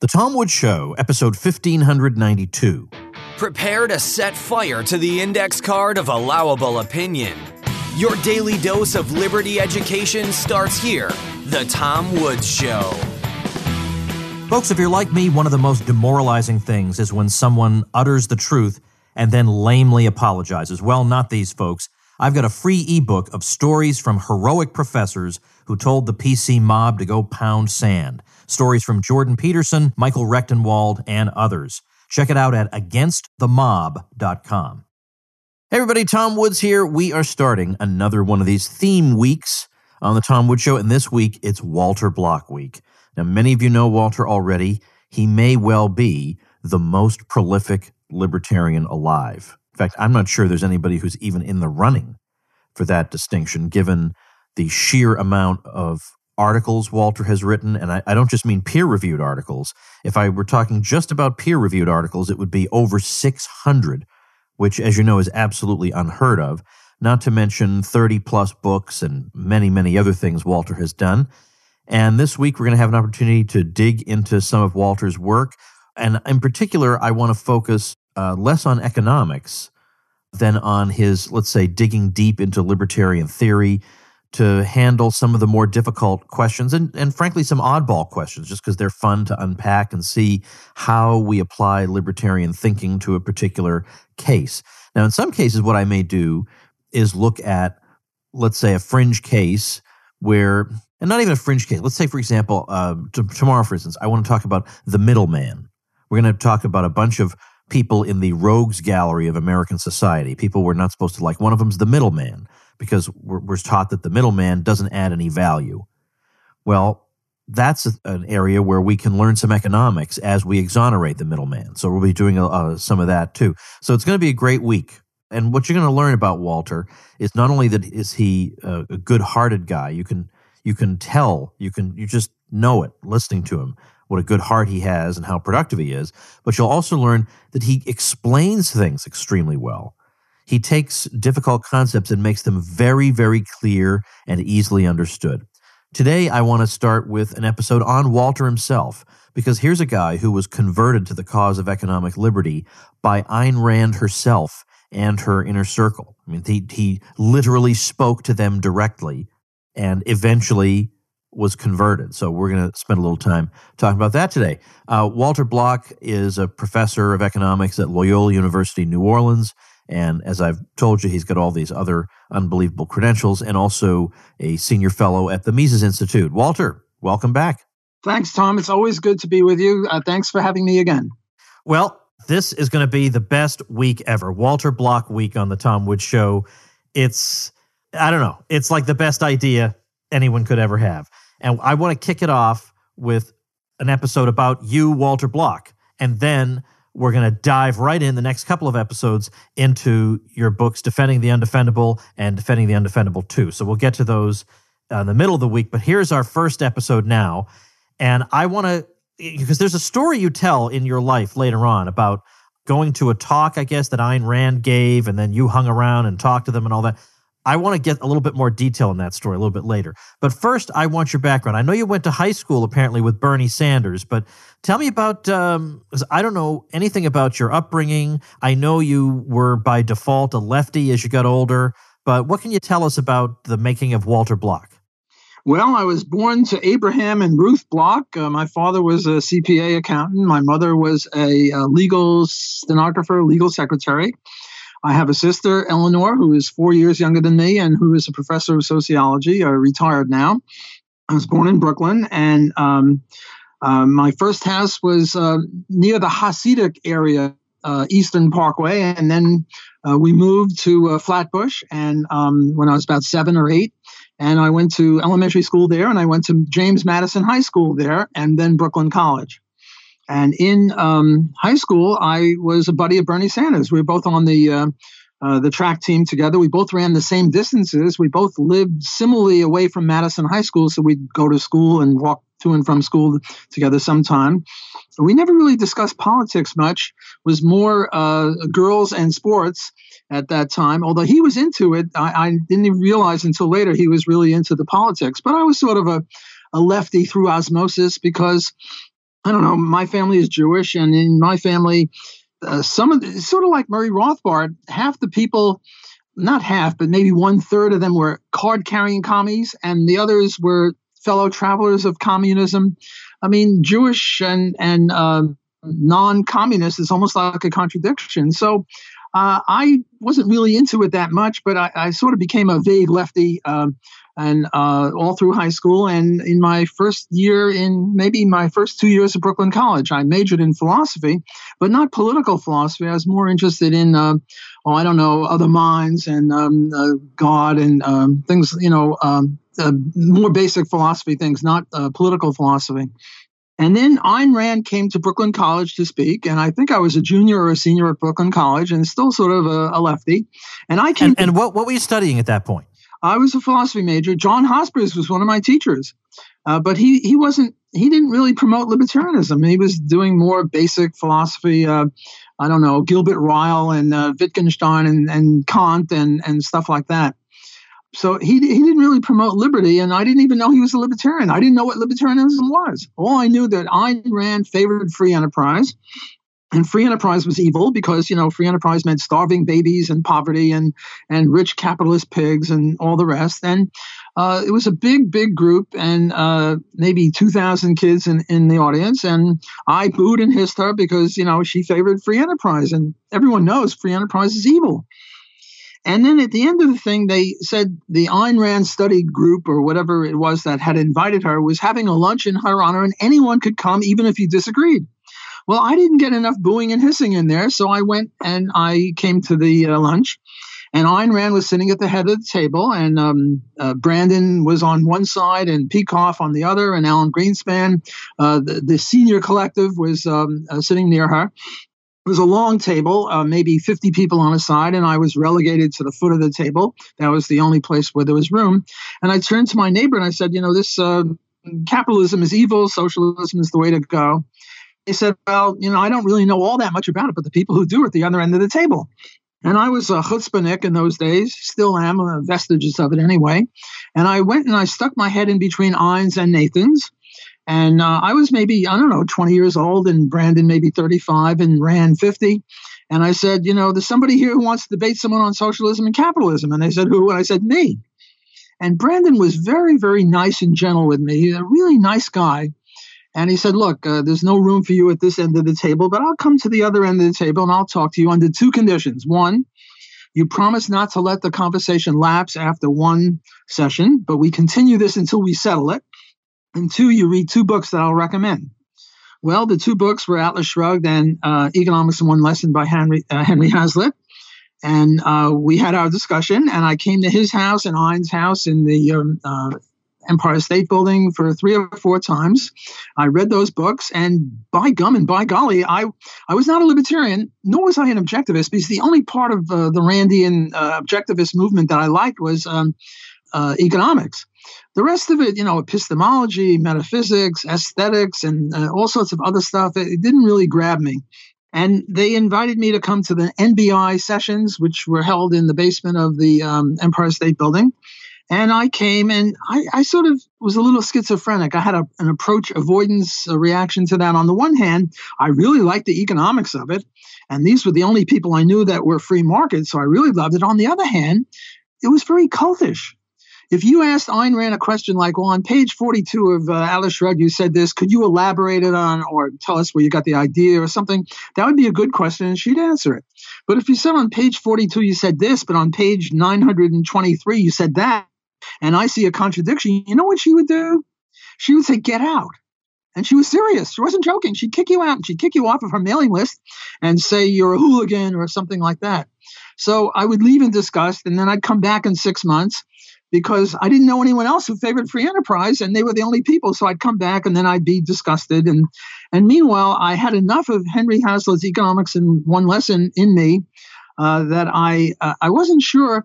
The Tom Woods Show, episode 1592. Prepare to set fire to the index card of allowable opinion. Your daily dose of liberty education starts here. The Tom Woods Show. Folks, if you're like me, one of the most demoralizing things is when someone utters the truth and then lamely apologizes. Well, not these folks. I've got a free ebook of stories from heroic professors who told the PC mob to go pound sand. Stories from Jordan Peterson, Michael Rectenwald, and others. Check it out at againstthemob.com. Hey everybody, Tom Woods here. We are starting another one of these theme weeks on the Tom Woods Show, and this week it's Walter Block Week. Now, many of you know Walter already. He may well be the most prolific libertarian alive. In fact, I'm not sure there's anybody who's even in the running for that distinction, given the sheer amount of articles Walter has written, and I, I don't just mean peer reviewed articles. If I were talking just about peer reviewed articles, it would be over 600, which, as you know, is absolutely unheard of, not to mention 30 plus books and many, many other things Walter has done. And this week, we're going to have an opportunity to dig into some of Walter's work. And in particular, I want to focus uh, less on economics than on his, let's say, digging deep into libertarian theory to handle some of the more difficult questions and, and frankly, some oddball questions, just because they're fun to unpack and see how we apply libertarian thinking to a particular case. Now, in some cases, what I may do is look at, let's say, a fringe case where, and not even a fringe case, let's say, for example, uh, t- tomorrow, for instance, I want to talk about the middleman. We're going to talk about a bunch of people in the rogues gallery of American society, people we're not supposed to like. One of them's the middleman because we're, we're taught that the middleman doesn't add any value. Well, that's an area where we can learn some economics as we exonerate the middleman. So we'll be doing uh, some of that too. So it's going to be a great week. And what you're going to learn about Walter is not only that is he a, a good-hearted guy. You can you can tell you can you just know it listening to him what a good heart he has and how productive he is. But you'll also learn that he explains things extremely well. He takes difficult concepts and makes them very, very clear and easily understood. Today, I want to start with an episode on Walter himself, because here's a guy who was converted to the cause of economic liberty by Ayn Rand herself and her inner circle. I mean, he, he literally spoke to them directly and eventually was converted. So we're going to spend a little time talking about that today. Uh, Walter Block is a professor of economics at Loyola University, New Orleans. And as I've told you, he's got all these other unbelievable credentials and also a senior fellow at the Mises Institute. Walter, welcome back. Thanks, Tom. It's always good to be with you. Uh, thanks for having me again. Well, this is going to be the best week ever. Walter Block week on the Tom Woods Show. It's, I don't know, it's like the best idea anyone could ever have. And I want to kick it off with an episode about you, Walter Block. And then we're going to dive right in the next couple of episodes into your books, Defending the Undefendable and Defending the Undefendable 2. So we'll get to those uh, in the middle of the week. But here's our first episode now. And I want to, because there's a story you tell in your life later on about going to a talk, I guess, that Ayn Rand gave, and then you hung around and talked to them and all that. I want to get a little bit more detail in that story a little bit later. But first, I want your background. I know you went to high school apparently with Bernie Sanders, but tell me about. Um, I don't know anything about your upbringing. I know you were by default a lefty as you got older, but what can you tell us about the making of Walter Block? Well, I was born to Abraham and Ruth Block. Uh, my father was a CPA accountant. My mother was a, a legal stenographer, legal secretary. I have a sister, Eleanor, who is four years younger than me and who is a professor of sociology, uh, retired now. I was born in Brooklyn, and um, uh, my first house was uh, near the Hasidic area, uh, Eastern Parkway, and then uh, we moved to uh, Flatbush. And um, when I was about seven or eight, and I went to elementary school there, and I went to James Madison High School there, and then Brooklyn College. And in um, high school, I was a buddy of Bernie Sanders. We were both on the uh, uh, the track team together. We both ran the same distances. We both lived similarly away from Madison High School, so we'd go to school and walk to and from school together sometime. We never really discussed politics much. It was more uh, girls and sports at that time. Although he was into it, I, I didn't realize until later he was really into the politics. But I was sort of a, a lefty through osmosis because I don't know. My family is Jewish, and in my family, uh, some of the, sort of like Murray Rothbard, half the people, not half, but maybe one third of them were card carrying commies, and the others were fellow travelers of communism. I mean, Jewish and and um, non communist is almost like a contradiction. So uh, I wasn't really into it that much, but I, I sort of became a vague lefty. And uh, all through high school. And in my first year, in maybe my first two years at Brooklyn College, I majored in philosophy, but not political philosophy. I was more interested in, uh, oh, I don't know, other minds and um, uh, God and um, things, you know, um, uh, more basic philosophy things, not uh, political philosophy. And then Ayn Rand came to Brooklyn College to speak, and I think I was a junior or a senior at Brooklyn College, and still sort of a, a lefty. And I came. And, and what what were you studying at that point? I was a philosophy major. John Hospers was one of my teachers, uh, but he he wasn't. He didn't really promote libertarianism. He was doing more basic philosophy. Uh, I don't know Gilbert Ryle and uh, Wittgenstein and, and Kant and and stuff like that. So he he didn't really promote liberty, and I didn't even know he was a libertarian. I didn't know what libertarianism was. All I knew that Ayn Rand favored free enterprise, and free enterprise was evil because you know free enterprise meant starving babies and poverty and and rich capitalist pigs and all the rest. And uh, it was a big big group and uh, maybe 2000 kids in, in the audience. And i booed and hissed her because you know she favored free enterprise. And everyone knows free enterprise is evil. And then at the end of the thing, they said the Ayn Rand study group or whatever it was that had invited her was having a lunch in her honor, and anyone could come, even if you disagreed. Well, I didn't get enough booing and hissing in there, so I went and I came to the uh, lunch. And Ayn Rand was sitting at the head of the table, and um, uh, Branden was on one side, and Peikoff on the other, and Alan Greenspan, uh, the, the, senior collective, was um, uh, sitting near her. It was a long table, uh, maybe 50 people on a side, and I was relegated to the foot of the table. That was the only place where there was room. And I turned to my neighbor and I said, You know, this uh, capitalism is evil, socialism is the way to go. He said, Well, you know, I don't really know all that much about it, but the people who do are at the other end of the table. And I was a chutzpahnik in those days, still am, uh, vestiges of it anyway. And I went and I stuck my head in between Ayn's and Nathan's. And uh, I was maybe, I don't know, 20 years old, and Branden maybe 35, and Rand 50. And I said, you know, there's somebody here who wants to debate someone on socialism and capitalism. And they said, who? And I said, me. And Branden was very, very nice and gentle with me, He's a really nice guy. And he said, Look, uh, there's no room for you at this end of the table, but I'll come to the other end of the table and I'll talk to you under two conditions. One, you promise not to let the conversation lapse after one session, but we continue this until we settle it. And two, you read two books that I'll recommend. Well, the two books were Atlas Shrugged and uh, Economics in One Lesson by Henry, uh, Henry Hazlitt. And uh, we had our discussion, and I came to his house and Ayn's house in the um, uh, Empire State Building for three or four times. I read those books, and by gum and by golly, I I was not a libertarian, nor was I an objectivist, because the only part of uh, the Randian uh, objectivist movement that I liked was um, uh, economics. The rest of it, you know, epistemology, metaphysics, aesthetics, and uh, all sorts of other stuff, it, it didn't really grab me. And they invited me to come to the NBI sessions, which were held in the basement of the um, Empire State Building. And I came and I, I, sort of was a little schizophrenic. I had a, an approach avoidance reaction to that. On the one hand, I really liked the economics of it. And these were the only people I knew that were free market. So I really loved it. On the other hand, it was very cultish. If you asked Ayn Rand a question like, well, on page 42 of uh, Atlas Shrugged, you said this, could you elaborate it on or tell us where you got the idea or something? That would be a good question and she'd answer it. But if you said on page 42 you said this, but on page 923 you said that, and I see a contradiction, you know what she would do? She would say, Get out. And she was serious. She wasn't joking. She'd kick you out and she'd kick you off of her mailing list and say you're a hooligan or something like that. So I would leave in disgust and then I'd come back in six months because I didn't know anyone else who favored free enterprise and they were the only people. So I'd come back and then I'd be disgusted. And, and meanwhile, I had enough of Henry Hazlitt's economics in one lesson in me uh, that I, uh, I wasn't sure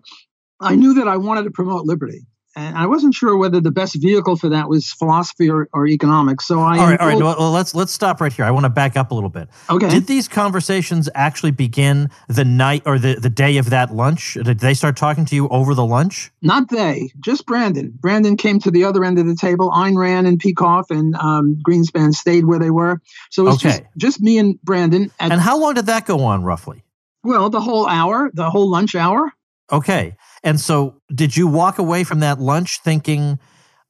I knew that I wanted to promote liberty. and I wasn't sure whether the best vehicle for that was philosophy or, or economics. So I all right, all right. Well, let's let's stop right here. I want to back up a little bit. Okay. Did these conversations actually begin the night or the, the day of that lunch? Did they start talking to you over the lunch? Not they, just Branden. Branden came to the other end of the table. Ayn Rand and Peikoff and um, Greenspan stayed where they were. So it was Okay. just, just me and Branden. At, And how long did that go on roughly? well, the whole hour, the whole lunch hour. Okay. And so did you walk away from that lunch thinking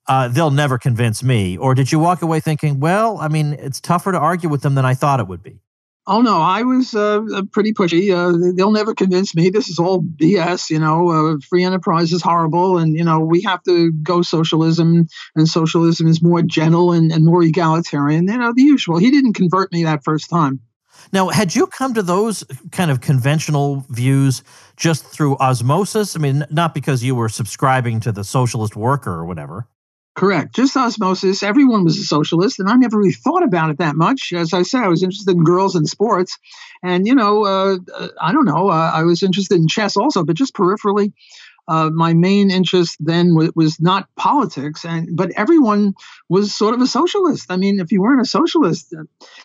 uh, they'll never convince me? Or did you walk away thinking, well, I mean, it's tougher to argue with them than I thought it would be? Oh no, I was uh, uh, pretty pushy. Uh, they'll never convince me. This is all BS. You know, uh, free enterprise is horrible, and you know we have to go socialism, and socialism is more gentle and, and more egalitarian. You know, the usual. He didn't convert me that first time. Now, had you come to those kind of conventional views just through osmosis? I mean, not because you were subscribing to the socialist worker or whatever. Correct. Just osmosis. Everyone was a socialist, and I never really thought about it that much. As I said, I was interested in girls and sports, and you know, uh, uh, I don't know. Uh, I was interested in chess also, but just peripherally. Uh, my main interest then was, was not politics, and but everyone was sort of a socialist. I mean, if you weren't a socialist, uh,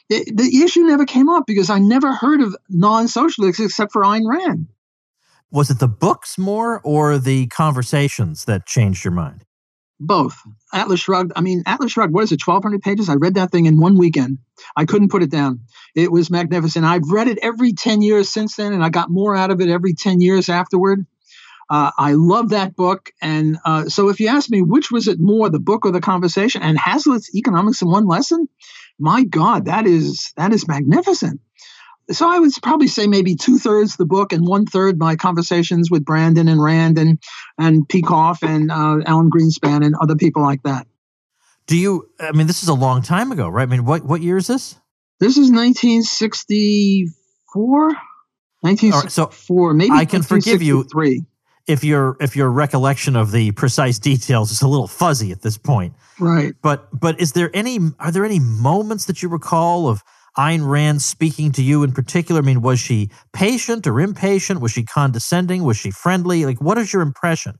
the, the issue never came up because I never heard of non-socialists except for Ayn Rand. Was it the books more or the conversations that changed your mind? Both. Atlas Shrugged. I mean, Atlas Shrugged. What is it? Twelve hundred pages. I read that thing in one weekend. I couldn't put it down. It was magnificent. I've read it every ten years since then, and I got more out of it every ten years afterward. Uh, I love that book, and uh, so if you ask me which was it more, the book or the conversation, and Hazlitt's Economics in One Lesson, my God, that is that is magnificent. So I would probably say maybe two thirds the book and one third my conversations with Branden and Rand and and Peikoff and uh, Alan Greenspan and other people like that. Do you, I mean, this is a long time ago, right? I mean, what, what year is this? This is 1964. 1964, maybe I can forgive you. 1963. If your if your recollection of the precise details is a little fuzzy at this point, Right. but but is there any are there any moments that you recall of Ayn Rand speaking to you in particular? I mean, was she patient or impatient? Was she condescending? Was she friendly? Like, what is your impression?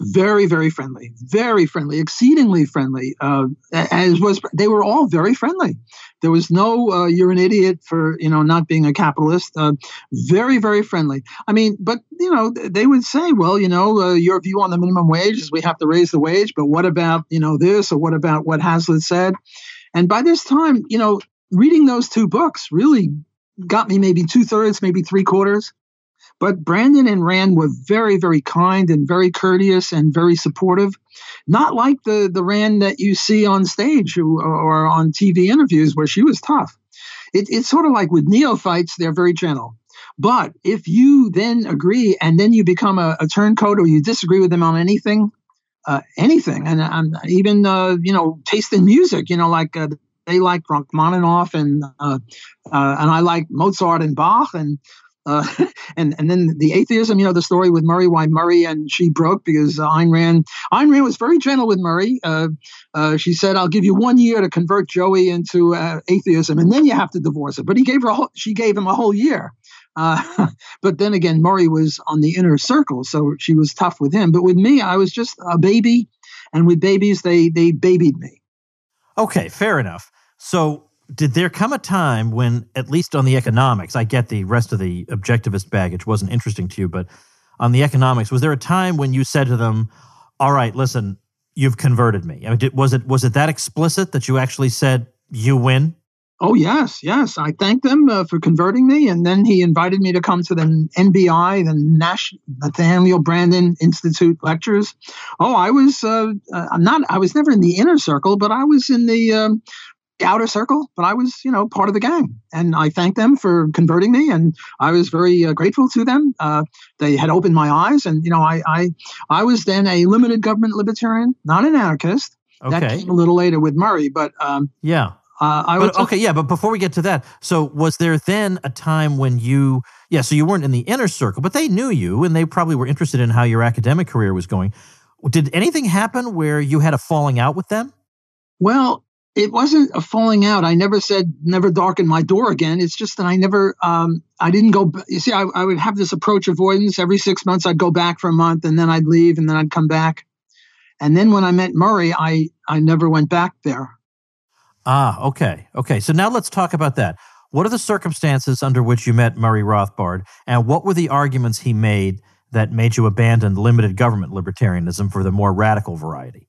Very very friendly very friendly exceedingly friendly uh, as was they were all very friendly. There was no uh, you're an idiot for you know not being a capitalist uh, very very friendly. I mean but you know they would say well you know uh, your view on the minimum wage is we have to raise the wage but what about you know this or what about what hazlitt said? And by this time you know reading those two books really got me maybe two-thirds maybe three-quarters but Branden and Rand were very, very kind and very courteous and very supportive. Not like the the Rand that you see on stage or, on TV interviews where she was tough. It, it's sort of like with neophytes, they're very gentle. But if you then agree and then you become a, a turncoat or you disagree with them on anything, uh, anything, and um, even uh, you know taste in music, you know, like uh, they like Rachmaninoff and uh, uh, and I like Mozart and Bach and uh, and and then the atheism, you know, the story with Murray, why Murray and she broke because uh, Ayn Rand Ayn Rand was very gentle with Murray. Uh, uh, she said, "I'll give you one year to convert Joey into uh, atheism, and then you have to divorce her." But he gave her a whole, she gave him a whole year. Uh, but then again, Murray was on the inner circle, so she was tough with him. But with me, I was just a baby, and with babies, they they babied me. Okay, fair enough. So, did there come a time when, at least on the economics, I get the rest of the objectivist baggage wasn't interesting to you, but on the economics, was there a time when you said to them, "All right, listen, you've converted me"? I mean, did, was it was it that explicit that you actually said you win? Oh yes, yes. I thanked them uh, for converting me, and then he invited me to come to the NBI, the Nash Nathaniel Branden Institute lectures. Oh, I was uh, uh, not. I was never in the inner circle, but I was in the um, outer circle. But I was, you know, part of the gang, and I thanked them for converting me, and I was very uh, grateful to them. Uh, they had opened my eyes, and you know, I I I was then a limited government libertarian, not an anarchist. Okay. That came a little later with Murray, but um, yeah. uh, I But was okay, yeah, but before we get to that, so was there then a time when you, yeah, so you weren't in the inner circle, but they knew you and they probably were interested in how your academic career was going. Did anything happen where you had a falling out with them? Well, it wasn't a falling out. I never said never darken my door again. It's just that I never, um, I didn't go. You see, I, I would have this approach avoidance. Every six months, I'd go back for a month, and then I'd leave, and then I'd come back. And then when I met Murray, I, I never went back there. Ah, okay. Okay. So now let's talk about that. What are the circumstances under which you met Murray Rothbard, and what were the arguments he made that made you abandon limited government libertarianism for the more radical variety?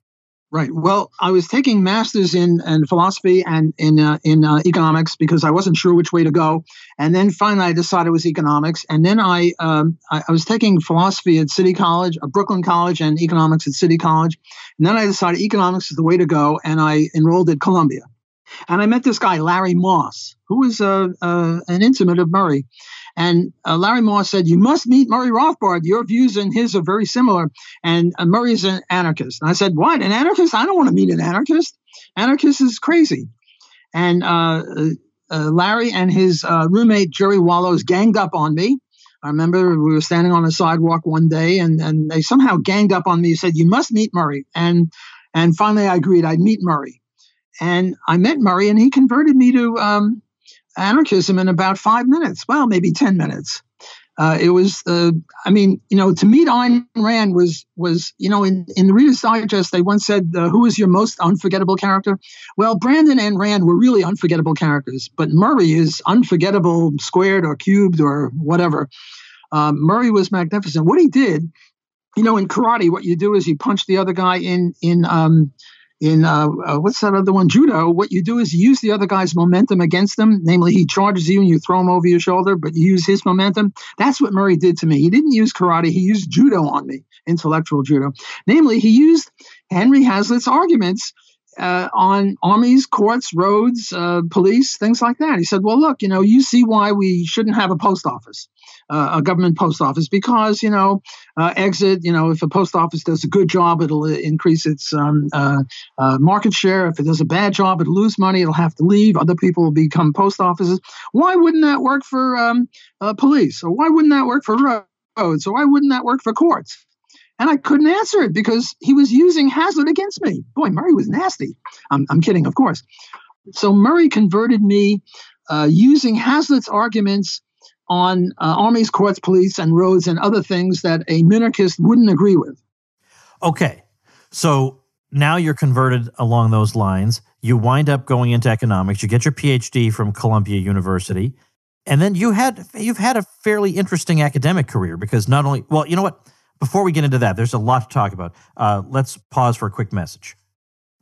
Right. Well, I was taking masters in, in philosophy and in uh, in uh, economics because I wasn't sure which way to go. And then finally, I decided it was economics. And then I um, I, I, was taking philosophy at City College, uh, Brooklyn College, and economics at City College. And then I decided economics is the way to go, and I enrolled at Columbia. And I met this guy, Larry Moss, who was uh, uh, an intimate of Murray. And uh, Larry Moss said, You must meet Murray Rothbard. Your views and his are very similar. And uh, Murray's an anarchist. And I said, What? An anarchist? I don't want to meet an anarchist. Anarchist is crazy. And uh, uh Larry and his uh, roommate, Jerry Wallows, ganged up on me. I remember we were standing on a sidewalk one day and, and they somehow ganged up on me and said, You must meet Murray. And and finally I agreed I'd meet Murray. And I met Murray and he converted me to um, anarchism in about five minutes. Well, maybe 10 minutes. Uh, it was, uh, I mean, you know, to meet Ayn Rand was, was you know, in, in the Reader's Digest, they once said, uh, who is your most unforgettable character? Well, Branden and Rand were really unforgettable characters, but Murray is unforgettable, squared or cubed or whatever. Um, Murray was magnificent. What he did, you know, in karate, what you do is you punch the other guy in, in, um, in uh, uh, what's that other one? Judo what you do is you use the other guy's momentum against him namely he charges you and you throw him over your shoulder but you use his momentum. That's what murray did to me. He didn't use karate. He used judo on me. Intellectual judo. Namely he used henry hazlitt's arguments uh, on armies, courts, roads, uh, police, things like that. He said, "Well, look, you know, you see why we shouldn't have a post office, uh, a government post office, because you know, uh, exit. You know, if a post office does a good job, it'll increase its um, uh, uh, market share. If it does a bad job, it'll lose money. It'll have to leave. Other people will become post offices. Why wouldn't that work for um, police? Or why wouldn't that work for roads? Or why wouldn't that work for courts?" And I couldn't answer it because he was using Hazlitt against me. Boy, Murray was nasty. I'm, I'm kidding, of course. So Murray converted me uh, using Hazlitt's arguments on uh, armies, courts, police, and roads and other things that a minarchist wouldn't agree with. Okay. So now you're converted along those lines. You wind up going into economics. You get your PhD from Columbia University. And then you had you've had a fairly interesting academic career because not only well, you know what? Before we get into that, there's a lot to talk about. Uh, let's pause for a quick message.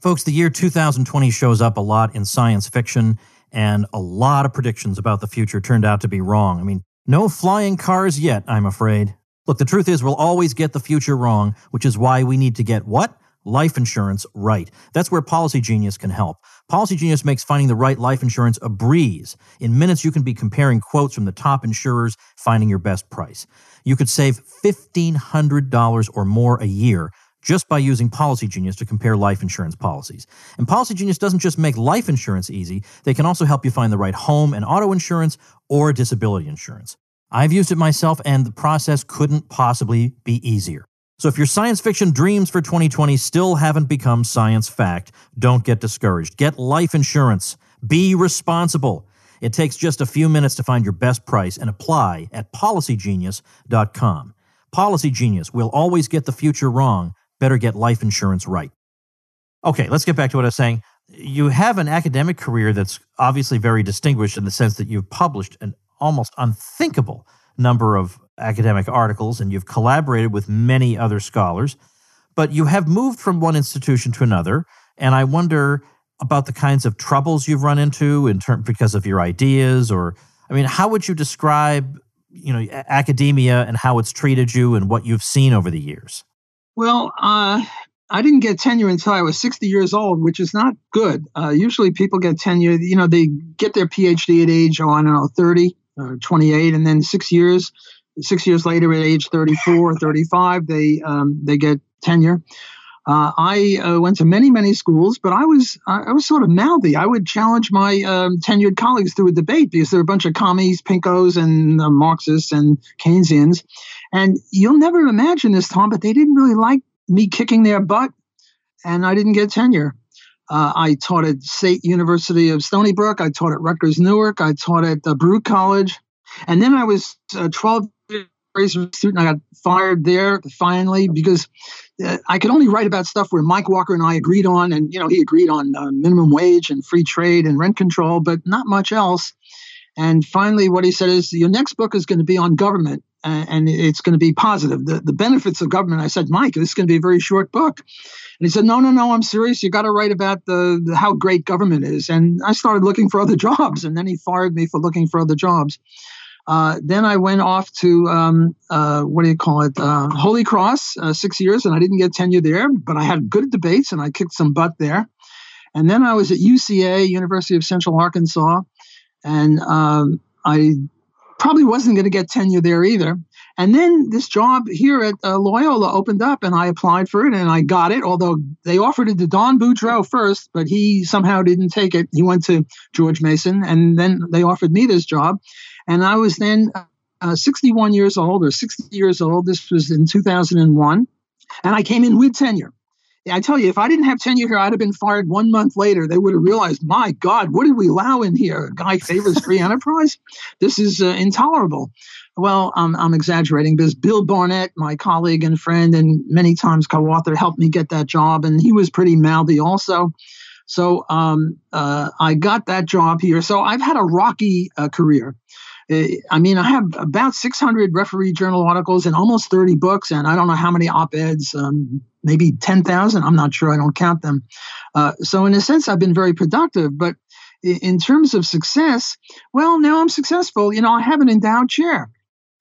Folks, the year 2020 shows up a lot in science fiction, and a lot of predictions about the future turned out to be wrong. I mean, no flying cars yet, I'm afraid. Look, the truth is, we'll always get the future wrong, which is why we need to get what? Life insurance right. That's where Policy Genius can help. Policy Genius makes finding the right life insurance a breeze. In minutes, you can be comparing quotes from the top insurers, finding your best price you could save $1,500 or more a year just by using Policy Genius to compare life insurance policies. And Policy Genius doesn't just make life insurance easy, they can also help you find the right home and auto insurance or disability insurance. I've used it myself, and the process couldn't possibly be easier. So if your science fiction dreams for 2020 still haven't become science fact, don't get discouraged. Get life insurance. Be responsible. It takes just a few minutes to find your best price and apply at policygenius.com. Policy Genius will always get the future wrong. Better get life insurance right. Okay, let's get back to what I was saying. You have an academic career that's obviously very distinguished in the sense that you've published an almost unthinkable number of academic articles and you've collaborated with many other scholars, but you have moved from one institution to another. And I wonder about the kinds of troubles you've run into in term because of your ideas or I mean, how would you describe, you know, academia and how it's treated you and what you've seen over the years? Well, uh, I didn't get tenure until I was 60 years old, which is not good. Uh, usually people get tenure, you know, they get their PhD at age, oh, I don't know, 30 or 28, and then six years, six years later at age 34 or 35, they, um, they get tenure. Uh, I uh, went to many, many schools, but I was I was sort of mouthy. I would challenge my um, tenured colleagues through a debate because there were a bunch of commies, pinkos, and uh, Marxists and Keynesians. And you'll never imagine this, Tom, but they didn't really like me kicking their butt, and I didn't get tenure. Uh, I taught at State University of Stony Brook. I taught at Rutgers Newark. I taught at uh, Baruch College. And then I was uh, 12 Fraser and I got fired there finally because uh, I could only write about stuff where Mike Walker and I agreed on, and you know he agreed on uh, minimum wage and free trade and rent control, but not much else. And finally, what he said is, your next book is going to be on government, and it's going to be positive. The, the benefits of government. I said, Mike, this is going to be a very short book. And he said, No, no, no, I'm serious. You got to write about the, the, how great government is. And I started looking for other jobs, and then he fired me for looking for other jobs. Uh, then I went off to um, uh, what do you call it? Uh, Holy Cross, uh, six years, and I didn't get tenure there, but I had good debates and I kicked some butt there. And then I was at UCA, University of Central Arkansas, and um, I probably wasn't going to get tenure there either. And then this job here at uh, Loyola opened up, and I applied for it, and I got it. Although they offered it to Don Boudreaux first, but he somehow didn't take it. He went to George Mason, and then they offered me this job, and I was then uh, 61 years old or 60 years old. This was in 2001, and I came in with tenure. I tell you, if I didn't have tenure here, I'd have been fired one month later. They would have realized, my God, what did we allow in here? A guy favors free enterprise? This is uh, intolerable. Well, um, I'm exaggerating because Bill Barnett, my colleague and friend, and many times co author, helped me get that job. And he was pretty mouthy also. So um, uh, I got that job here. So I've had a rocky uh, career. I mean, I have about 600 referee journal articles and almost 30 books, and I don't know how many op eds, um, maybe 10,000. I'm not sure. I don't count them. Uh, so, in a sense, I've been very productive. But in terms of success, well, now I'm successful. You know, I have an endowed chair.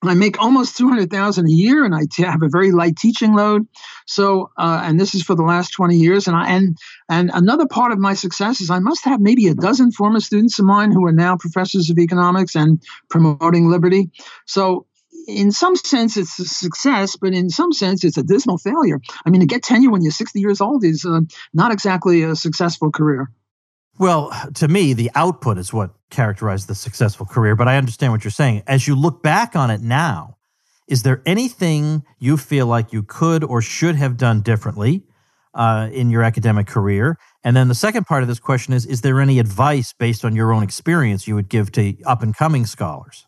I make almost 200,000 a year and I t- have a very light teaching load. So, uh, and this is for the last 20 years. And I, and, and another part of my success is I must have maybe a dozen former students of mine who are now professors of economics and promoting liberty. So in some sense, it's a success, but in some sense, it's a dismal failure. I mean, to get tenure when you're 60 years old is uh, not exactly a successful career. Well, to me, the output is what characterized the successful career, but I understand what you're saying. As you look back on it now, is there anything you feel like you could or should have done differently uh, in your academic career? And then the second part of this question is Is there any advice based on your own experience you would give to up and coming scholars?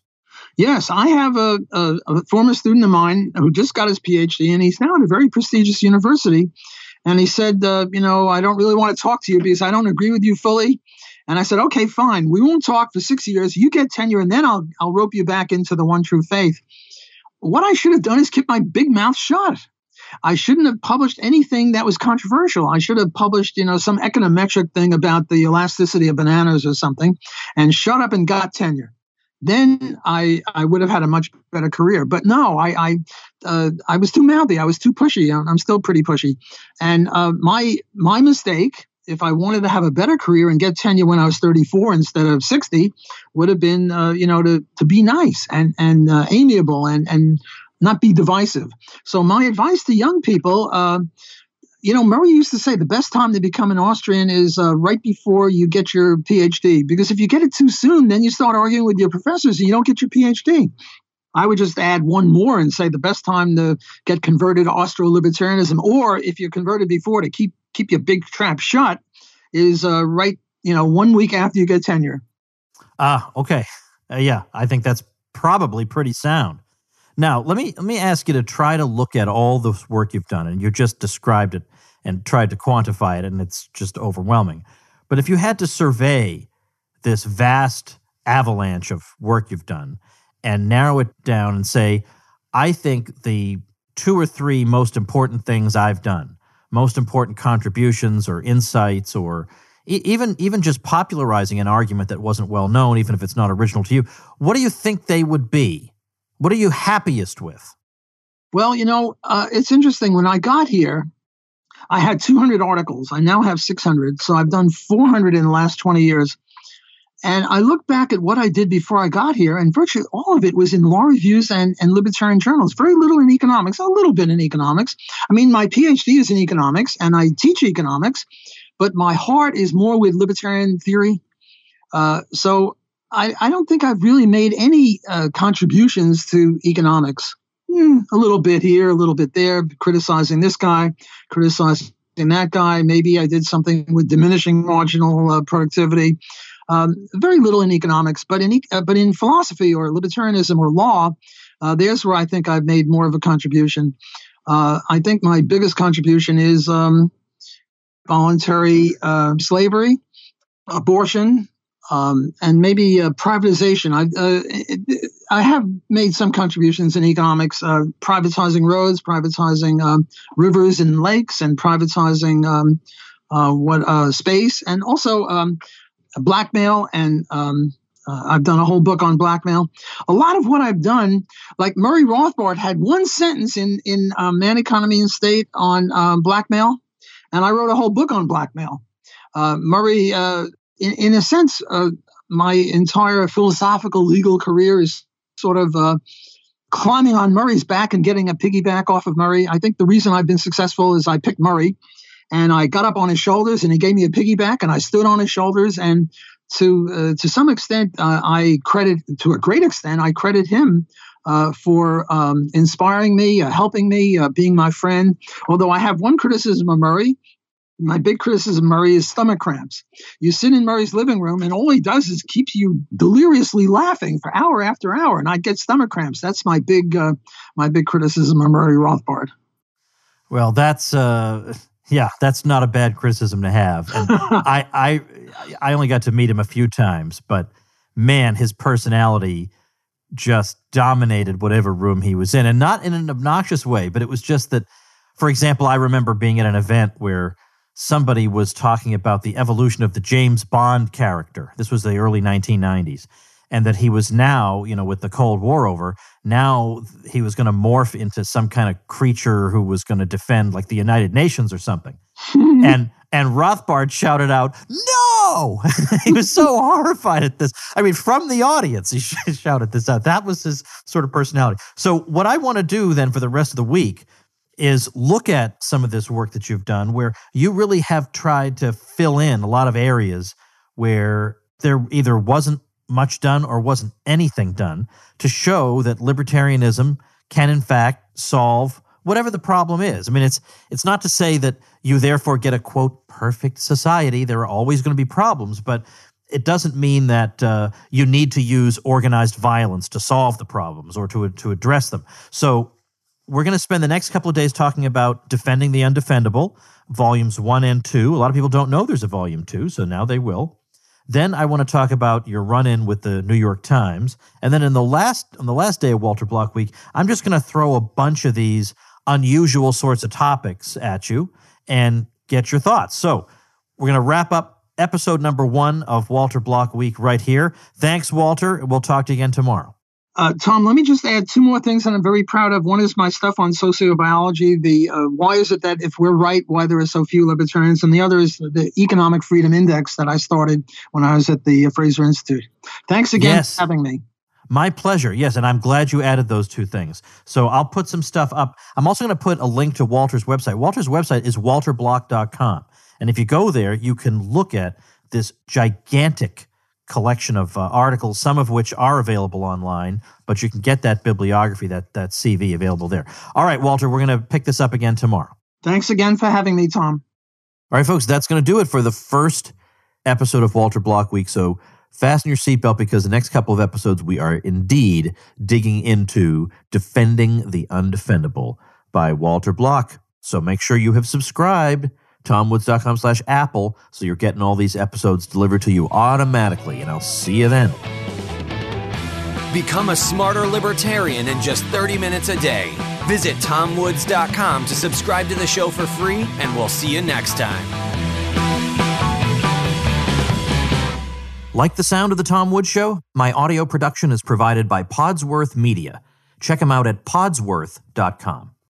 Yes, I have a, a, a, former student of mine who just got his PhD, and he's now at a very prestigious university. And he said, uh, You know, I don't really want to talk to you because I don't agree with you fully. And I said, Okay, fine. We won't talk for six years. You get tenure, and then I'll, I'll rope you back into the one true faith. What I should have done is keep my big mouth shut. I shouldn't have published anything that was controversial. I should have published, you know, some econometric thing about the elasticity of bananas or something and shut up and got tenure then I I would have had a much better career. But no, I I uh, I was too mouthy. I was too pushy. I'm, still pretty pushy, and uh, my my mistake. If I wanted to have a better career and get tenure when I was 34 instead of 60, would have been uh, you know to to be nice and and uh, amiable and and not be divisive. So my advice to young people uh, you know, Murray used to say the best time to become an Austrian is uh, right before you get your PhD, because if you get it too soon, then you start arguing with your professors and you don't get your PhD. I would just add one more and say the best time to get converted to Austro-libertarianism, or if you're converted before, to keep keep your big trap shut, is uh, right. You know, one week after you get tenure. Ah, uh, okay, uh, yeah, I think that's probably pretty sound. Now, let me let me ask you to try to look at all the work you've done, and you just described it and tried to quantify it, and it's just overwhelming. But if you had to survey this vast avalanche of work you've done and narrow it down and say, I think the two or three most important things I've done, most important contributions or insights or even even just popularizing an argument that wasn't well known, even if it's not original to you, what do you think they would be? What are you happiest with? Well, you know, uh, it's interesting. When I got here, I had 200 articles. I now have 600. So I've done 400 in the last 20 years. And I look back at what I did before I got here, and virtually all of it was in law reviews and, and libertarian journals. Very little in economics, a little bit in economics. I mean, my PhD is in economics, and I teach economics, but my heart is more with libertarian theory. Uh, so I, I don't think I've really made any uh, contributions to economics. Hmm, a little bit here, a little bit there, criticizing this guy, criticizing that guy. Maybe I did something with diminishing marginal uh, productivity. Um, very little in economics, but in uh, but in philosophy or libertarianism or law, Uh, there's where I think I've made more of a contribution. Uh, I think my biggest contribution is um, voluntary uh, slavery, abortion, um, and maybe uh, privatization. I, uh, I have made some contributions in economics, uh, privatizing roads, privatizing um, rivers and lakes, and privatizing um, uh, what uh, space, and also um, blackmail and um, uh, I've done a whole book on blackmail. A lot of what I've done, like Murray Rothbard, had one sentence in in um, Man, Economy, and State on um, blackmail, and I wrote a whole book on blackmail. Uh, Murray, uh, in, in, a sense, my entire philosophical legal career is sort of uh, climbing on Murray's back and getting a piggyback off of Murray. I think the reason I've been successful is I picked Murray and I got up on his shoulders and he gave me a piggyback and I stood on his shoulders and to uh, to some extent, uh, I credit to a great extent, I credit him uh, for um, inspiring me, uh, helping me, uh, being my friend. Although I have one criticism of Murray, my big criticism of Murray is stomach cramps. You sit in Murray's living room, and all he does is keeps you deliriously laughing for hour after hour, and I get stomach cramps. That's my big uh, my big criticism of Murray Rothbard. Well, that's yeah, that's not a bad criticism to have. And I, I, I only got to meet him a few times, but man, his personality just dominated whatever room he was in, and not in an obnoxious way. But it was just that, for example, I remember being at an event where somebody was talking about the evolution of the James Bond character. This was the early 1990s and that he was now, you know, with the Cold War over, now he was going to morph into some kind of creature who was going to defend like the United Nations or something. and and Rothbard shouted out, "No!" he was so horrified at this. I mean, from the audience, he shouted this out. That was his sort of personality. So, what I want to do then for the rest of the week is look at some of this work that you've done, where you really have tried to fill in a lot of areas where there either wasn't much done or wasn't anything done to show that libertarianism can in fact solve whatever the problem is. I mean, it's it's not to say that you therefore get a quote perfect society. There are always going to be problems, but it doesn't mean that uh, you need to use organized violence to solve the problems or to to address them. So we're going to spend the next couple of days talking about defending the undefendable, volumes one and two. A lot of people don't know there's a volume two, so now they will. Then I want to talk about your run-in with the New York Times, and then in the last on the last day of Walter Block Week, I'm just going to throw a bunch of these unusual sorts of topics at you and get your thoughts. So we're going to wrap up episode number one of Walter Block Week right here. Thanks, Walter. We'll talk to you again tomorrow. Uh, Tom, let me just add two more things that I'm very proud of. One is my stuff on sociobiology. The uh, why is it that if we're right, why there are so few libertarians, and the other is the Economic Freedom Index that I started when I was at the Fraser Institute. Thanks again yes. for having me. My pleasure. Yes, and I'm glad you added those two things. So I'll put some stuff up. I'm also going to put a link to Walter's website. Walter's website is walterblock.com. And if you go there, you can look at this gigantic collection of uh, articles, some of which are available online, but you can get that bibliography, that, that CV available there. All right, Walter, we're going to pick this up again tomorrow. Thanks again for having me, Tom. All right, folks, that's going to do it for the first episode of Walter Block Week. So fasten your seatbelt because the next couple of episodes we are indeed digging into Defending the Undefendable by Walter Block. So make sure you have subscribed tomwoods.com slash apple so you're getting all these episodes delivered to you automatically and i'll see you then. Become a smarter libertarian in just 30 minutes a day. Visit tomwoods.com to subscribe to the show for free and we'll see you next time. Like the sound of the tom woods show? My audio production is provided by podsworth media. Check them out at podsworth.com